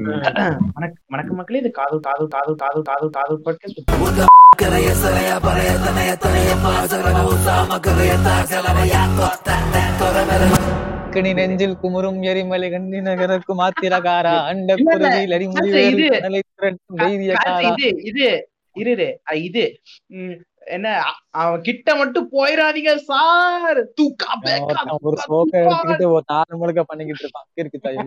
வணக்கம் வணக்கம் மக்களே. இது காதல் காதல் காதல் காதல் காதல் காதல் பாட்காஸ்ட் கணி நெஞ்சில் குமுறும் எரிமலை கண்ணி நகருக்கு மாத்திரகாரா? அண்ட. குருவியில் அடிமுடி இது. இது இது இது. என்ன அவன் கிட்ட மட்டும் போயிடாதீங்க சார். ஒருத்தன் ஒரு சோக்க தூக்கா. எடுத்துக்கிட்டு ஒரு நாலு முழுக்க பண்ணிக்கிட்டு இருப்பான். இருக்கு தாய்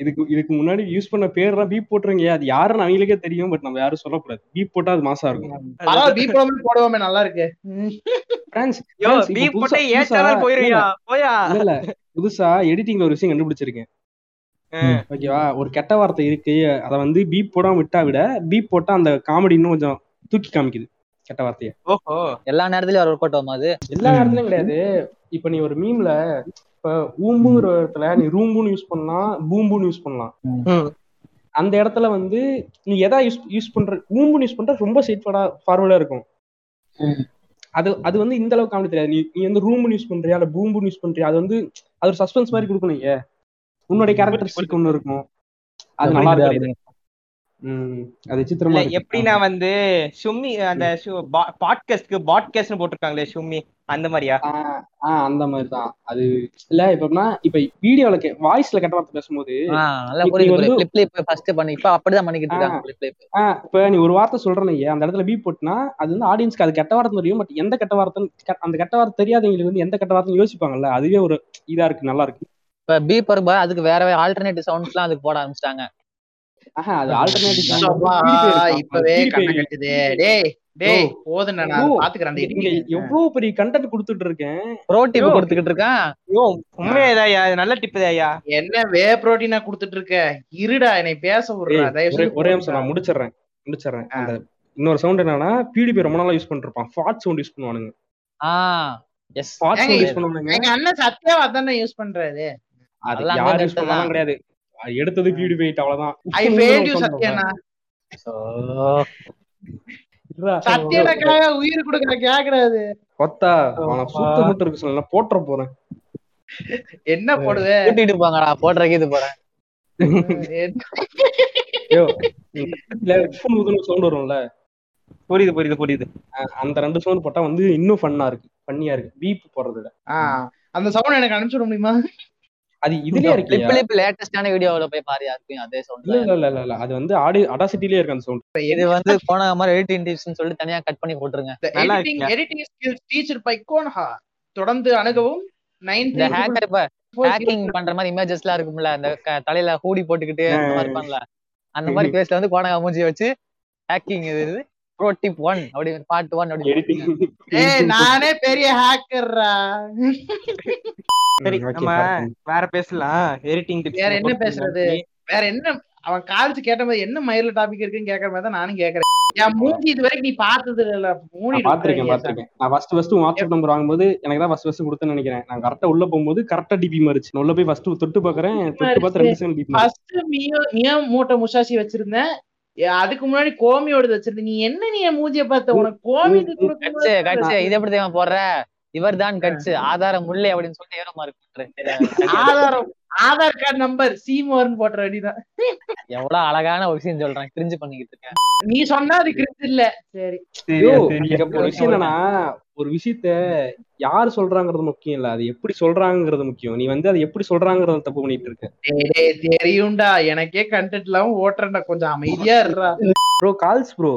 இதுக்கு இதுக்கு முன்னாடி யூஸ் பண்ண பேர்லாம் பீப் போட்டுருங்க. அது யாருன்னு அவங்களுக்கே தெரியும் பட் நம்ம யாரும் சொல்லக்கூடாது. பீப் போட்டா அது மாசா இருக்கும். பீப் போடாம போடுவோமே நல்லா இருக்கு. பிரான்ஸ் யோ பீப் போட்டே சேனல் போயா? இல்ல புதுசா எடிட்டிங்ல ஒரு விஷயம் கண்டுபிடிச்சிருக்கேன். ஓகேவா ஒரு கெட்ட வார்த்தை இருக்கு. அத வந்து பீப் போடாம விட்டா விட பீப் போட்டா அந்த காமெடி இன்னும் கொஞ்சம் தூக்கி காமிக்குது கெட்ட வார்த்தைய. ஓஹோ. எல்லா நேரத்துலயும் ஒரு ஒர்க் அவுட் ஆகும் அது? எல்லா இடத்துலயும் கிடையாது. இப்ப நீ ஒரு மீம்ல இப்ப ஊம்புங்கிற இடத்துல நீ ரூம்புன்னு யூஸ் பண்ணலாம் பூம்புன்னு யூஸ் பண்ணலாம். அந்த இடத்துல வந்து நீ எதா யூஸ் யூஸ் பண்ற ஊம்புன்னு யூஸ் பண்ற ரொம்ப ஸ்ட்ரெயிட் ஃபார்வர்டா இருக்கும். அது அது வந்து இந்த அளவுக்கு காமெடி தெரியாது. நீ நீ வந்து ரூம்னு யூஸ் பண்றியா இல்ல பூம்புன்னு யூஸ் பண்றியா அது வந்து அது ஒரு சஸ்பென்ஸ் மாதிரி கொடுக்கணும் ஏ உன்னுடைய கேரக்டரிஸ்டிக் ஒண்ணு இருக்கும். அது நல்லா இருக்காது. ம் அது இல்ல சித்திரமா. எப்படின்னா வந்து சும்மி அந்த பாட்காஸ்ட்க்கு பாட்காஸ்ட்னு போட்டிருக்காங்களே சும்மி அந்த மாதிரியா? ஆ, ஆ, அந்த மாதிரி தான் அது இல்ல இப்ப எப்படின்னா இப்ப வீடியோல வாய்ஸ்ல கெட்ட வார்த்தை பேசும்போது ஆஹ் இப்ப அப்படிதான் பண்ணிக்கிட்டு இருக்காங்க இப்ப நீ ஒரு வார்த்தை சொல்றேன்னு அந்த இடத்துல பீப் போட்டுனா அது வந்து ஆடியன்ஸ்க்கு அது கெட்ட வார்த்தை தெரியும் பட் எந்த கெட்ட வார்த்தை அந்த கெட்ட வார்த்தை தெரியாதவங்களுக்கு வந்து எந்த கெட்ட வார்த்தை யோசிப்பாங்கல்ல அதுவே ஒரு இதா இருக்கு நல்லா இருக்கு. இப்ப பீப் வரும்போது அதுக்கு வேற வேற ஆல்டர்னேட்டிவ் சவுண்ட்ஸ் எல்லாம் அதுக்கு போட ஆரம்பிச்சிட்டாங்க ஆஹா அது ஆல்டர்னேட்டிவ் அப்பா, இப்பவே கண்ணை கட்டுது. டேய் டேய் போதுண்ணா நான் பாத்துக்கிறேன். எவ்வளவு பெரிய கண்டென்ட் கொடுத்துட்டு இருக்கேன்? Bro tip. கொடுத்துக்கிட்டு இருக்கான் யோ உண்மையதாயா இது நல்ல டிப் தாயா என்ன வே புரோட்டீனா குடுத்துட்டு இருக்க? இருடா என்னை பேச விடுறா ஒரே நிமிஷம் நான் முடிச்சிடுறேன். முடிச்சிடுறேன். அந்த இன்னொரு சவுண்ட் என்னன்னா பிடிபி ரொம்ப நாளா யூஸ் பண்ணிருப்பான். ஃபாட் சவுண்ட் யூஸ் பண்ணுவானுங்க. எஸ் ஃபாட் சவுண்ட் யூஸ் பண்ணுவானுங்க. எங்க அண்ணன் சத்யாவா தானே யூஸ் பண்றாரு. அது யார் யூஸ் பண்ணலாம். கிடையாது. எடுத்தது பிடிபி அவ்வளவுதான். ஐ ஃபெயில் யூ சத்யானா. சத்யனுக்காக உயிர் கொடுக்கற கேக்குறாது கொத்தா அவன சுத்த மட்டும் இருக்கு சொல்ல போட்டுற போறேன். என்ன போடுவே? கூட்டிட்டு போங்கடா போடுறதுக்கு இது போறேன். சவுண்ட் வரும்ல. புரியுது புரியுது புரியுது. அந்த ரெண்டு சவுண்ட் போட்டா வந்து இன்னும் ஃபன்னா இருக்கு ஃபன்னியா இருக்கு. பீப் போடுறத விட. ஆஹ் அந்த சவுண்ட் எனக்கு அனுப்பிச்சு விட முடியுமா? அது இதுலயே இருக்கு கிளிப் கிளிப் லேட்டஸ்டான வீடியோல போய் பாரு யாருக்கும் அதே சவுண்ட் இல்ல இல்ல இல்ல இல்ல. அது வந்து ஆடி அடாசிட்டிலே இருக்கு அந்த சவுண்ட் இது வந்து போன மாதிரி எடிட்டிங் டிப்ஸ்னு சொல்லிட்டு தனியா கட் பண்ணி போட்டுருங்க. Editing? Editing skills teacher by கோன்ஹா தொடர்ந்து அணுகவும் நைன் இந்த ஹேக்கர் இப்ப ஹேக்கிங் பண்ற மாதிரி இமேஜஸ் எல்லாம் இருக்கும்ல அந்த தலையில ஹூடி போட்டுக்கிட்டு அந்த மாதிரி பண்ணல அந்த மாதிரி பேஸ்ல வந்து கோணகா மூஞ்சி வச்சு ஹேக்கிங் இது ப்ரோ டிப் ஒன் அப்படி பார்ட் ஒன் அப்படி எடிட்டிங் ஏய் நானே பெரிய ஹேக்கர்ரா சரி நம்ம வேற பேசலாம். எடிட்டிங் டிப்ஸ் வேற என்ன பேசுறது? வேற என்ன? அவன் காலேஜ் கேட்ட மாதிரி என்ன மயில டாபிக் இருக்குன்னு கேக்குற மாதிரி தான் நானும் கேக்குறேன் என் மூஞ்சி இது வரைக்கும் நீ பார்த்தது இல்ல மூடி பாத்திருக்கேன் பாத்திருக்கேன் நான் ஃபர்ஸ்ட் ஃபர்ஸ்ட் வாட்ஸ்அப் நம்பர் வாங்கும்போது எனக்கு தான் ஃபர்ஸ்ட் ஃபர்ஸ்ட் கொடுத்தேன்னு நினைக்கிறேன். நான் கரெக்டா உள்ள போகும்போது கரெக்டா டிபி மாறிச்சு உள்ள போய் ஃபர்ஸ்ட் தொட்டு பாக்குறேன் தொட்டு பார்த்து ரெண்டு second DP first meow meow மூட்டை முசாசி வச்சிருந்தேன். அதுக்கு முன்னாடி கோமியோடது வச்சிருந்தேன். நீ என்ன நீ மூஞ்சிய பார்த்த? உனக்கு கோமி இது எப்படி தெரியுமா போடுற? இவர் தான் கட்சு ஆதாரம் முல்லை அப்படின்னு சொல்லிட்டு ஏறோ மார்க் ஆதாரம் ஆதார் கார்டு நம்பர் சீமோர்னு போட்டுற வேண்டியதான் எவ்வளவு அழகான ஒரு விஷயம் சொல்றேன். கிரிஞ்சு பண்ணிக்கிட்டு இருக்கேன். நீ சொன்னா அது கிரிப்ட் இல்ல. சரி. ஒரு விஷயம் என்னன்னா ஒரு விஷயத்த யார் சொல்றாங்கிறது முக்கியம் இல்ல. அது எப்படி சொல்றாங்கிறது முக்கியம். நீ வந்து அதை எப்படி சொல்றாங்கறத தப்பு பண்ணிட்டு இருக்க. தெரியும்டா. எனக்கே கண்டென்ட் இல்லாம ஓட்டுறேன்டா. கொஞ்சம் அமைதியா இருடா. ப்ரோ கால்ஸ் ப்ரோ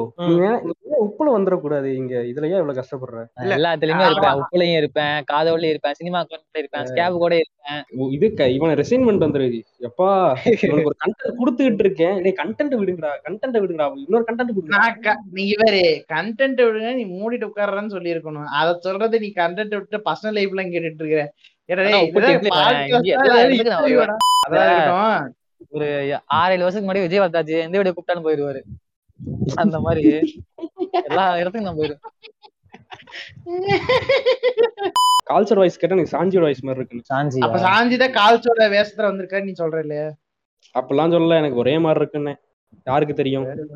உப்புல வந்துடக்கூடாது இங்க இதுல ஏன் இவ்வளவு கஷ்டப்படுற? இல்ல. எல்லாத்துலயுமே இருப்பேன். உப்புலையும் இருப்பேன். காதவழியும் இருப்பேன். சினிமா இருப்பேன். ஸ்கேப் கூட இருப்பேன். இது இவன ரெசைன்மெண்ட் வந்துருது எப்பா இவனுக்கு ஒரு கண்டென்ட் கொடுத்துக்கிட்டு இருக்கேன். டேய் கண்டென்ட் விடுங்கடா. கண்டென்ட் விடுங்கடா. இன்னொரு கண்டென்ட் கொடுங்க. நான் க- நீ இவரு கண்டென்ட் விடுங்க. நீ மூடிட்டு உட்கார்றன்னு சொல்லி இருக்கணும் அத சொல்றது நீ கண்டென்ட் விட்டு பர்சனல் லைஃப்ல கேட்டுட்டு இருக்கிற ஒரு ஆறு ஏழு வருஷத்துக்கு முன்னாடி விஜய் வரதாச்சு எந்த வீடியோ கூப்பிட்டாலும் போயிருவாரு அந்த மாதிரி. எல்லா இடத்துக்கும் நான் போயிருவேன் கால்ச்சர் வாய்ஸ் கேட்டா எனக்கு சாஞ்சியோட வாய்ஸ் மாதிரி இருக்குன்னு சாஞ்சி அப்ப சாஞ்சிதான் கால்ச்சோட வேஷத்துல வந்திருக்காரு நீ சொல்ற இல்லையா? அப்பெல்லாம் சொல்லல எனக்கு ஒரே மாதிரி இருக்குன்னு. யாருக்கு தெரியும்? இது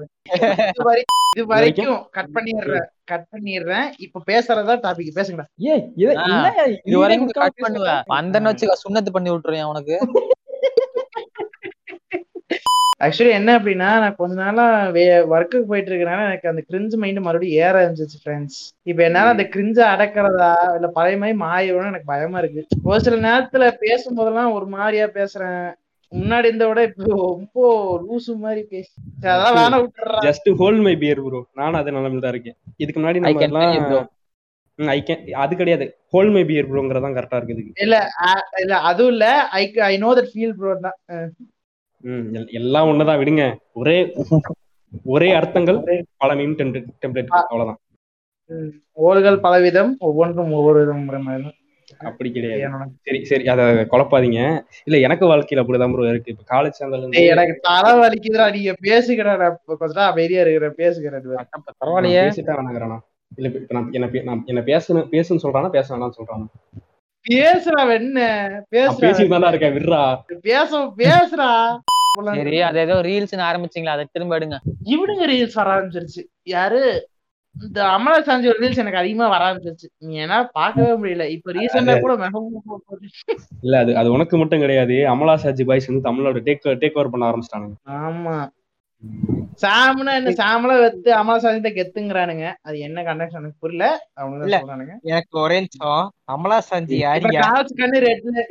வரை- இது வரைக்கும் கட் பண்ணிடுறேன் கட் பண்ணிடுறேன். இப்ப பேசுறதா டாபிக் பேசுங்கடா. ஏய் இத- வரைக்கும் தான் கட் பண்ணுவேன். அந்த வச்சு சுண்ணத்து பண்ணி விட்டுருவேன் உனக்கு. ஆக்சுவலி என்ன அப்படின்னா நான் கொஞ்ச நாளா ஒர்க்குக்கு போயிட்டு இருக்கனால எனக்கு அந்த கிரிஞ்சு மைண்ட் மறுபடியும் ஏற இருந்துச்சு ஃப்ரெண்ட்ஸ் இப்ப என்னால அந்த கிரிஞ்ச அடக்கிறதா இல்ல பழைய மாதிரி மாறிடும்னு எனக்கு பயமா இருக்கு. ஒரு சில நேரத்துல பேசும்போதெல்லாம் ஒரு மாதிரியா பேசுறேன். முன்னாடி இருந்த விட இப்போ ரொம்ப லூசு மாதிரி பேசி அதெல்லாம் வேணா விட்டுறா just hold my beer bro நானும் அதே நிலைமையில தான் இருக்கேன். இதுக்கு முன்னாடி நம்ம. எல்லாம் ஐ கேன் அது கிடையாது. ஹோல்ட் மை பியர் ப்ரோங்கிறதான் கரெக்டா இருக்குது. இல்ல இல்ல அதுவும் இல்ல. I I know that feel bro தான் எல்லாம் ஒண்ணுதான் விடுங்க. ஒரே ஒரே அர்த்தங்கள் பல மீன் டெம்ப்ளேட் அவ்வளவுதான். உம் ஓடுகள் பலவிதம் ஒவ்வொன்றும் ஒவ்வொரு தான். அப்படி கிடையாது. சரி சரி அத குழப்பாதீங்க. இல்ல எனக்கு வாழ்க்கையில அப்படிதான் ப்ரோ இருக்கு. இப்ப காலேஜ் இருந்து எனக்கு தலை வலிக்குதுடா நீங்க பேசுகிறா கொஞ்ச நேரம் அமைதியா இருக்கிற பேசுகிறேன் பரவாயில்லையே. பேசிட்டா வேணாங்கிறானா இல்ல இப்ப நான் என்ன நான் என்ன பேசணும் பேசுன்னு சொல்றானா பேச வேணாம்னு சொல்றானா? பேசுறா என்ன பேசுறா பேசிட்டு தான்டா இருக்கேன் விடுறா. பேச பேசுறா சரி அது ஏதோ ரீல்ஸ் ஆரம்பிச்சீங்களா? அதை திரும்ப எடுங்க. இவனுங்க ரீல்ஸ் வர ஆரம்பிச்சிருச்சு. யாரு? இந்த அமலா சாஞ்சி ரீல்ஸ் எனக்கு அதிகமா வர ஆரம்பிச்சிருச்சு. நீ ஏன்னா பார்க்கவே முடியல. இப்ப ரீசெண்டா கூட இல்ல அது அது உனக்கு மட்டும் கிடையாது. அமலா சாஜி பாய்ஸ் வந்து தமிழோட டேக் டேக் ஓவர் பண்ண ஆரம்பிச்சிட்டானுங்க. ஆமா. சாம்னா என்ன சாமலா வெத்து அமலா சாஞ்சி கெத்துங்கிறானுங்க. அது என்ன கண்டக்ஷன் எனக்கு புரியல. அவங்க எனக்கு ஒரே நிமிஷம். அமலா சஞ்சி காசு கண்ணு ரெட்ல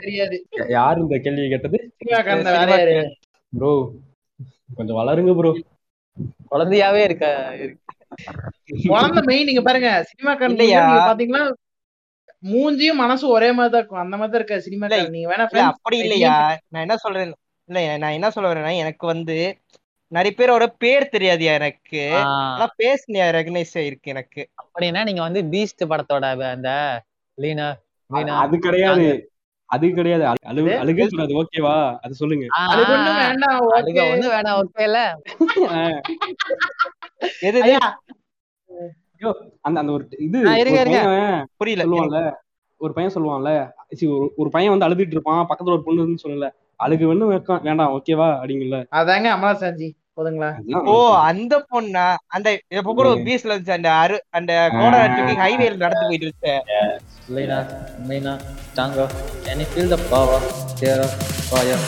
தெரியாது. யார் இந்த கேள்வி கேட்டது? ப்ரோ கொஞ்சம் வளருங்க ப்ரோ. குழந்தையாவே இருக்க இருக்கு. குழந்தை மெயின் நீங்க பாருங்க சினிமா கண் இல்லையா? நீங்க பாத்தீங்கன்னா மூஞ்சியும் மனசும் ஒரே மாதிரி தான் இருக்கும். அந்த மாதிரி தான் இருக்க சினிமா நீங்க வேணா அப்படி இல்லையா? நான் என்ன சொல்றேன் இல்ல நான் என்ன சொல்ல வரேன்னா எனக்கு வந்து நிறைய பேரோட பேர் தெரியாதுயா எனக்கு? ஆனா பேசுனியா ரெகனைஸ் இருக்கு எனக்கு. அப்படின்னா நீங்க வந்து பீஸ்ட் படத்தோட அந்த லீனா அது கிடையாது. அது கிடையாது? அழுகே கூடாது. ஓகேவா அது சொல்லுங்க. okay. ஒண்ணு வேணாம் ஓகே இல்ல? எது இது? ஐயா, அந்த அந்த ஒரு இது புரியல. சொல்லுவான்ல ஒரு பையன் சொல்லுவான்ல ஒரு- பையன் வந்து அழுதுட்டு இருப்பான் பக்கத்துல ஒரு பொண்ணு சொல்லல அழுகு வேணும் வேண்டாம். ஓகேவா அப்படிங்கல. அதாங்க அமலா சாஞ்சி போதுங்களா? ஓ அந்த பொண்ணா? அந்த இப்ப கூட ஒரு பீச்ல இருந்துச்சு அந்த அரு அந்த கோடை ஹைவேல நடந்து போயிட்டு இருந்துச்சு? லீனா Meena tango can you feel the power there of fire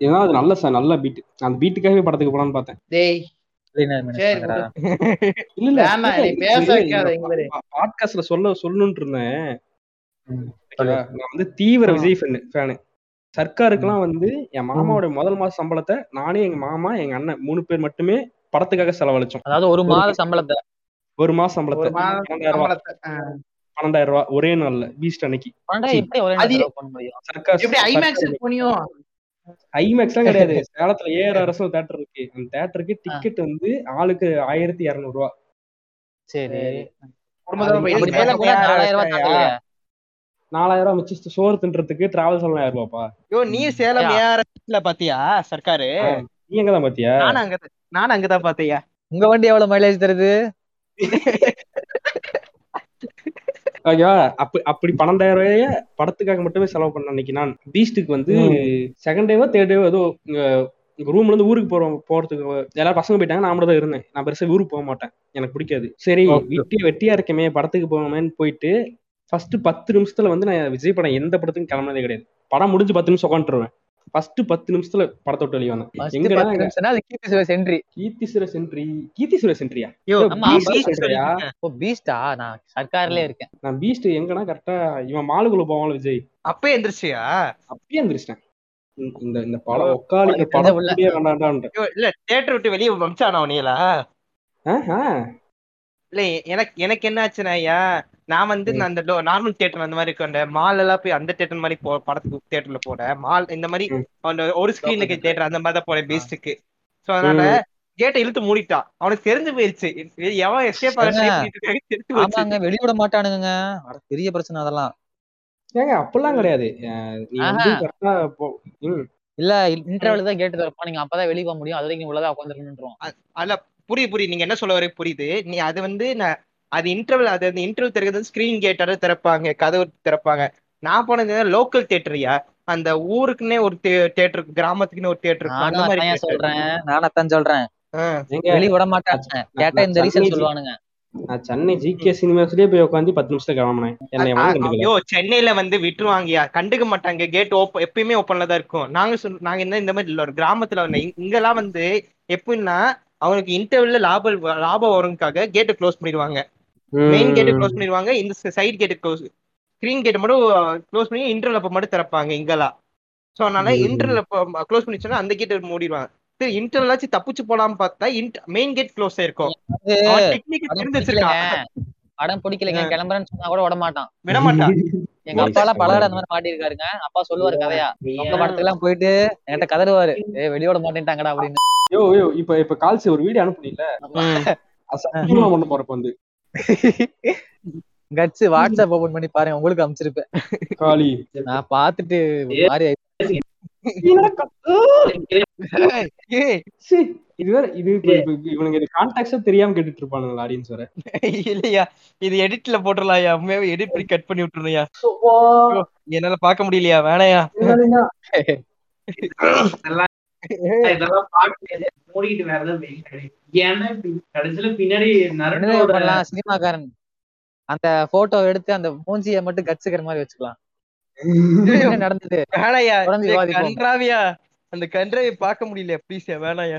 ஏன்னா அது நல்ல ச- நல்ல பீட் அந்த பீட்டுக்காகவே படத்துக்கு போலான்னு பார்த்தேன். டேய். லீனா சரி, மீனா இல்ல இல்ல. பேச வைக்காத. பாட்காஸ்ட்ல சொல்ல சொல்லணும்னு இருந்தேன்? நான் வந்து தீவிர விஜய் ஃபேனு சர்க்காருக்கெல்லாம் வந்து என் மாமாவோட முதல் மாச சம்பளத்தை நானே எங்க மாமா எங்க அண்ணன் மூணு பேர் மட்டுமே படத்துக்காக செலவழிச்சோம். அதாவது ஒரு மாத சம்பளத்தை. ஒரு மாச சம்பளத்தை. பன்னெண்டாயிரம் ரூபாய் ஒரே நாள்ல பீஸ்ட் அன்னைக்கு. ஐமேக்ஸ் ஐமேக்ஸ்லாம் கிடையாது. சேலத்துல ஏஆர் அரசு தேட்டர் இருக்கு. அந்த தேட்டருக்கு டிக்கெட் வந்து ஆளுக்கு ஆயிரத்தி இருநூறு ரூபா சரி குடும்பத்தோட அப்படி போய் பார்த்தா கூட நாலாயிரம் ரூபாய் தாங்கலையே. நாலாயிரம் ரூபாய் மிச்சு சோறு தின்றதுக்கு டிராவல் சொல்லலாம் ரூபாப்பா ஐயோ. நீ சேலம் ஏஆர்எஸ்ல பாத்தியா சர்க்காரு? நீ எங்கதான் பாத்தியா? நானும் அங்க நானும் அங்கதான் பாத்தியா உங்க வண்டி எவ்வளவு மைலேஜ் தருது? ஓகேவா அப்படி அப்படி பன்னெண்டாயிரம் ரூபாய படத்துக்காக மட்டுமே செலவு பண்ண அன்னைக்கு நான். பீஸ்டுக்கு வந்து செகண்ட் டேவோ தேர்ட் டேவோ ஏதோ இங்க ரூம்ல இருந்து ஊருக்கு போறோம் போறதுக்கு எல்லாரும் பசங்க போயிட்டாங்க நான் மட்டும் தான் இருந்தேன். நான் பெருசா ஊருக்கு போக மாட்டேன். எனக்கு பிடிக்காது. சரி. வெட்டி வெட்டியா இருக்கமே படத்துக்கு போவோமேன்னு போயிட்டு ஃபர்ஸ்ட் பத்து நிமிஷத்துல வந்து நான் விஜய் படம் எந்த படத்துக்கும் கிளம்பினதே கிடையாது. படம் முடிஞ்சு பத்து நிமிஷம் உட்காந்துருவேன் ஃபர்ஸ்ட் பத்து நிமிஷத்துல படத்தை விட்டு வெளியே வந்தேன். அது கீர்த்தி சுரேஷ் entry. கீர்த்தி சுரேஷ் என்ட்ரி கீர்த்தி சுரேஷ் சொல்றியா? ஓ பீஸ்டா நான் சர்க்கார்லயே இருக்கேன். நான் பீஸ்ட் எங்கன்னா கரெக்டா இவன் மாலுக்குள்ள போவான்ல விஜய். அப்பே எந்திரிச்சியா? அப்பயே எந்திரிச்சிட்டேன். இந்த- இந்த இந்த படம் உட்காலி இந்த படம் இல்ல தியேட்டர் விட்டு வெளியே வம்சானா உனியலா இல்ல எனக்கு எனக்கு என்ன ஆச்சுன்னா ஐயா? நான் வந்து அந்த நார்மல் தியேட்டர் அந்த மாதிரி இருக்கும். அந்த மால் எல்லாம் போய் அந்த தியேட்டர் மாதிரி போ படத்துக்கு தியேட்டர்ல போனேன் மால் இந்த மாதிரி ஒரு ஸ்கிரீனுக்கு தியேட்டர் அந்த மாதிரி தான் போனேன் பீஸ்டுக்கு சோ அதனால கேட்டை இழுத்து மூடிட்டான் அவனுக்கு தெரிஞ்சு போயிருச்சு. எவன் எஸ்கேப் ஆமாங்க வெளியிட மாட்டானுங்க அட, பெரிய பிரச்சனை அதெல்லாம். ஏங்க அப்படிலாம் கிடையாது. இல்ல இன்டர்வல் தான் கேட்டு தரப்பா நீங்க அப்பதான் வெளிய போக முடியும். அது வரைக்கும் உள்ளதா உட்காந்துருக்கணும் அல்ல புரியுது புரியுது. நீங்க என்ன சொல்ல வர புரியுது. நீ அது வந்து நான் அது இன்டர்வல் அது அந்த இன்டர்வல் திறக்கிறது ஸ்கிரீன் கேட்டாரு திறப்பாங்க கதவு திறப்பாங்க. நான் போனது லோக்கல் தியேட்டர்யா அந்த ஊருக்குன்னே ஒரு தியேட்டர் கிராமத்துக்குன்னு ஒரு தியேட்டர் இருக்கும் அந்த மாதிரி. சொல்றேன் அதான் சொல்றேன். வெளிய விட மாட்டாங்க. கேட்டா இந்த நான் ரீசன் சென்னை சொல்லுவானுங்க. நான் சென்னை ஜிகே சினிமாஸ்லயே போய் உட்காந்து பத்து நிமிஷத்துல கிளம்பினேன். ஐயோ சென்னையில வந்து விட்டுருவாங்கயா கண்டுக்க மாட்டாங்க. கேட் ஓப்பன் எப்பயுமே ஓப்பன்ல தான் இருக்கும். நாங்க சொல் நாங்க என்ன இந்த மாதிரி இல்ல ஒரு கிராமத்துல இங்கெல்லாம் வந்து எப்படின்னா அவங்களுக்கு இன்டர்வெல்ல லாபம் லாபம் வருங்காக கேட்டை க்ளோஸ் பண்ணிடுவாங்க. மெயின் கேட்டை க்ளோஸ் பண்ணிடுவாங்க. இந்த சைடு கேட்டை க்ளோஸ் ஸ்கிரீன் கேட்டை மட்டும் க்ளோஸ் பண்ணி இன்டர்வல் அப்ப மட்டும் திறப்பாங்க இங்கெல்லாம். சோ அதனால. இன்டர்வல் க்ளோஸ் பண்ணி சொன்னா அந்த கேட்டை மூடிடுவாங்க. சரி இன்டர்வலாச்சும் தப்பிச்சு போலாம்னு பார்த்தா மெயின் கேட் க்ளோஸ் ஆயிருக்கும். டெக்னிக் படம் தெரிஞ்சு வச்சிருக்கான் பிடிக்கலைங்க. படம் பிடிக்கலைங்க. கிளம்புறேன்னு சொன்னா கூட விட மாட்டான். விட மாட்டான். எங்க அப்பா எல்லாம் பல அந்த மாதிரி மாட்டிருக்காருங்க அப்பா சொல்லுவாரு கதையா உங்க படத்துக்கு எல்லாம் போயிட்டு என்கிட்ட கதறுவாரு. ஏ வெளிய விட மாட்டேன்ட்டாங்கடா அப்படின்னு. யோ யோ இப்ப இப்ப கால்ஸ் ஒரு வீடியோ அனுப்புனீல அது சத்தியமா பண்ண போறப்ப வந்து. கட்ஸ் வாட்ஸ்அப் ஓபன் பண்ணி பாருங்க. உங்களுக்கு அனுப்பிச்சிருப்பேன். காளி. நான் பாத்துட்டு சீ, இது வேற இது இவனுங்க இது கான்டாக்ட்ஸா தெரியாம கேட்டுட்டு இருப்பானுங்களா ஆடியன்ஸ் வேற? இல்லையா? இது எடிட்ல போட்டுடலாம்யா உண்மையாவே எடிட் பண்ணி கட் பண்ணி விட்டுருயா என்னால பார்க்க முடியலையா? வேணாயா? இதெல்லாம் பார்க்க மூடிக்கிட்டு வேற ஏதாவது வெயில் கிடையாது ஏன்னா இப்படி கடைசியில பின்னாடி என்ன நரட்டோட பண்ணலாம் சினிமாக்காரன். அந்த போட்டோ எடுத்து அந்த மூஞ்சிய மட்டும் கட்சுக்கிற மாதிரி வச்சுக்கலாம். என்ன நடந்தது. கன்றாவியா அந்த கன்றாவை பார்க்க முடியல ப்ளீஸ்யா வேணாயா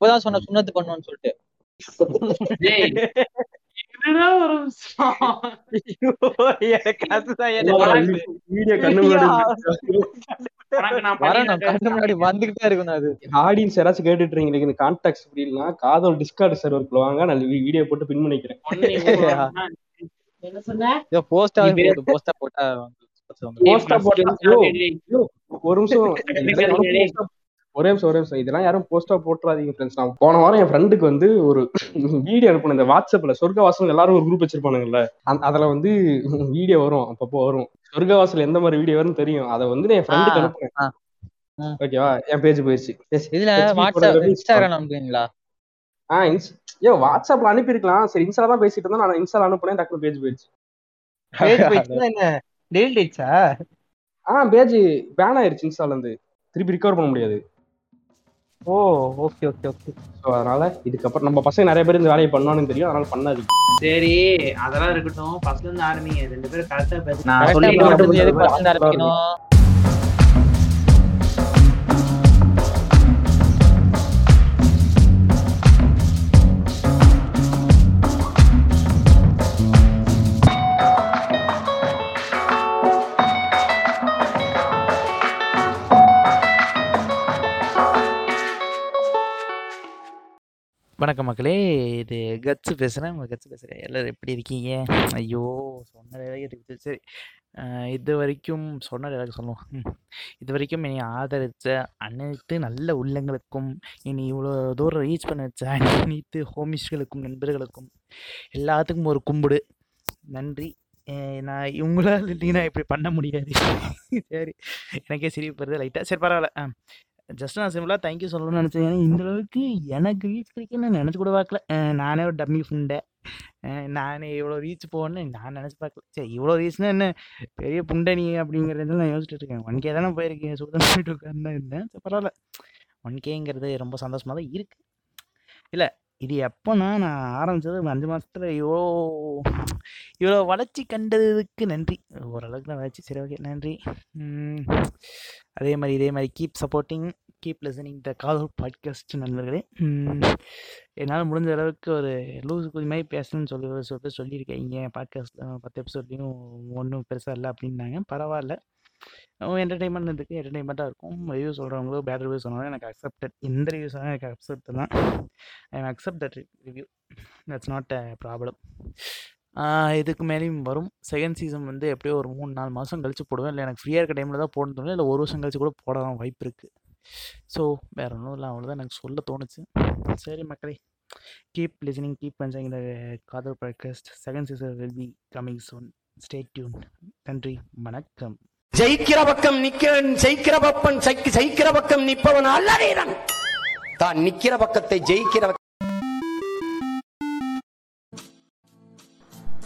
இப்பதான் சொன்ன சுண்ணத்து பண்ணுவோம்னு சொல்லிட்டு. ஒரு எனக்கு அதுதான் வீடியோ கண்ணு முன்னாடி வந்துகிட்டே இருக்கணும் அது. ஆடியன்ஸ் யாராச்சும் கேட்டுட்டு இருக்கீங்க இந்த கான்டாக்ட்ஸ் புரியலனா காதல் டிஸ்கார்ட் சர்வருக்குள்ள வாங்க நான் வீடியோ போட்டு பின் பண்ணிக்கிறேன். என்ன சொன்ன? போஸ்டா போஸ்டா போட்டா ஒரு நிமிஷம். ஒரே நிமிஷம் ஒரே நிமிஷம். இதெல்லாம் யாரும் போஸ்டா போட்டுறாதீங்க ஃப்ரெண்ட்ஸ் நான் போன வாரம் என் ஃப்ரெண்டுக்கு வந்து ஒரு வீடியோ அனுப்பினேன். இந்த வாட்ஸ்அப்ல சொர்க்கவாசல் எல்லாரும் ஒரு குரூப் வச்சிருப்பானுங்கல்ல. அதுல வந்து வீடியோ வரும் அப்பப்போ வரும். சொர்க்கவாசல் எந்த மாதிரி வீடியோ வரும்னு தெரியும். அதை வந்து என் ஃப்ரெண்டுக்கு. ம். ஓகேவா என் பேஜ் போயிடுச்சு. இதுல வாட்ஸ்அப் இன்ஸ்டாகிராம் அனுப்புவீங்களா? ஆ இன்ஸ் ஏ வாட்ஸ்அப்ல அனுப்பியிருக்கலாம். சரி இன்ஸ்டால தான் பேசிட்டு இருந்தா நான் இன்ஸ்டால அனுப்புனேன். டக்குனு பேஜ் போயிடுச்சு. பேஜ் போயிடுச்சுன்னா என்ன? டெலிட் ஆயிடுச்சா? ஆ பேஜ் பேன் ஆயிருச்சு இன்ஸ்டால இருந்து. திருப்பி ரிகவர் பண்ண முடியாது. Oh okay okay okay so அதனால இதுக்கப்புறம் நம்ம பசங்க நிறைய பேர் இந்த வேலையை பண்ணான்னு தெரியும். அதனால பண்ணாதீங்க. சரி அதெல்லாம் இருக்கட்டும். ஃபர்ஸ்ட்ல இருந்து ஆரம்பிங்க. ரெண்டு பேரும் கரெக்டா பேச நான் Correct ஆ சொல்லி போடுறது எதுக்கு first ல ஆரம்பிக்கணும்? மக்களே இது கட்ஸு பேசுகிறேன் உங்கள் கட்ஸு பேசுகிறேன் எல்லோரும் எப்படி இருக்கீங்க? ஐயோ சொன்ன இருக்குது சரி இது வரைக்கும் சொன்ன வேலைக்கு சொல்லுவோம் இது வரைக்கும் என்னை ஆதரித்த அனைத்து நல்ல உள்ளங்களுக்கும் என்னை இவ்வளோ தூரம் ரீச் பண்ண வச்ச அனைத்து ஹோமிஸ்களுக்கும் நண்பர்களுக்கும் எல்லாத்துக்கும் ஒரு கும்பிடு. நன்றி. நான் இவங்களால் இல்லைன்னா இப்படி பண்ண முடியாது. சரி எனக்கே சிரிப்பு வருது. லைட்டாக சரி பரவாயில்ல. ஆ ஜஸ்ட் நான் சிம்பிளாக தேங்க்யூ சொல்லணும்னு நினச்சேன். ஏன்னா இந்த அளவுக்கு எனக்கு ரீச் கிடைக்க நான் நினச்சி கூட பார்க்கல. நானே ஒரு டம்மி ஃபுண்டை நானே இவ்வளோ ரீச் போகணுன்னு நான் நினச்சி பார்க்கல. சரி இவ்வளோ ரீச்னா என்ன? பெரிய புண்டை நீ அப்படிங்கிறது நான் யோசிச்சுட்டு இருக்கேன். ஒன் கே தானே போயிருக்கேன் சுடுதான் போயிட்டு உட்காந்து இருந்தேன் பரவாயில்ல. ஒன் கேங்கிறது ரொம்ப சந்தோஷமாக தான் இருக்குது இல்லை இது எப்போனா நான் ஆரம்பிச்சது ஒரு அஞ்சு மாதத்துல இவ்வளோ இவ்வளோ வளர்ச்சி கண்டதுக்கு நன்றி. ஓரளவுக்கு நான் வளர்ச்சி சரி ஓகே நன்றி. அதே மாதிரி இதே மாதிரி keep supporting keep listening the Kaadhal podcast நண்பர்களே. என்னால் முடிஞ்ச அளவுக்கு ஒரு லூஸ் குதி மாதிரி பேசணும்னு சொல்லி ஒரு சில சொல்லியிருக்கேன். இங்கே பாட்காஸ்ட்டில் பத்து எபிசோட்லேயும் ஒன்றும் பெருசாக இல்லை அப்படின்னாங்க. பரவாயில்ல. என்டர்டைன்மெண்ட் இருக்குது என்டர்டைன்மெண்ட்டாக இருக்கும். ரிவ்யூ சொல்கிறவங்களோ பேட் ரிவ்யூ சொன்னாலும் எனக்கு அக்செப்டட் எந்த ரிவ்யூஸ் எனக்கு அக்செப்ட் தான். I accept that review that's not a problem இதுக்கு மேலேயும் வரும். செகண்ட் சீசன் வந்து எப்படியோ ஒரு மூணு நாலு மாதம் கழித்து போடுவேன். இல்லை எனக்கு ஃப்ரீயாக இருக்க டைமில் தான் போடணும் தோணும் இல்லை ஒரு வருஷம் கழிச்சு கூட போடலாம் வாய்ப்பு இருக்குது ஸோ வேறு ஒன்றும் இல்லை. அவ்வளோதான் எனக்கு சொல்ல தோணுச்சு. சரி மக்களே. கீப் லிசனிங் கீப் பஞ்சாங் இந்த Kaadhal podcast second season will be coming soon stay tuned நன்றி வணக்கம். ஜெயிக்கிற பக்கம் நிக்க ஜெயிக்கிற பப்பன் ஜெயிக்கிற பக்கம் நிற்பவன் அல்ல வீரன் தான் நிக்கிற பக்கத்தை ஜெயிக்கிற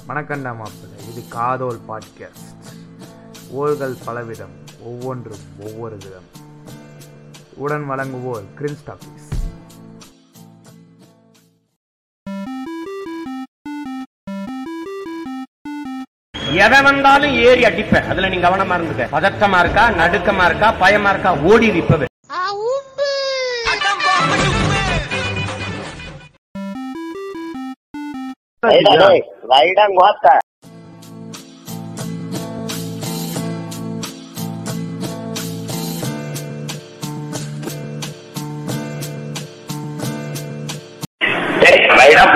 வணக்கண்டா மாப்பிள்ளை. இது காதோல் பாட்காஸ்ட் ஓர்கள் பலவிதம் ஒவ்வொன்றும் ஒவ்வொரு விதம். உடன் வழங்குவோர் கிரின்ஸ் டாபிஸ் எதை வந்தாலும் ஏறி அடிப்பேன். அதுல நீ கவனமா இருந்துக்க. பதட்டமா இருக்கா நடுக்கமா இருக்கா பயமா இருக்கா ஓடி இப்பவே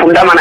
புண்டமன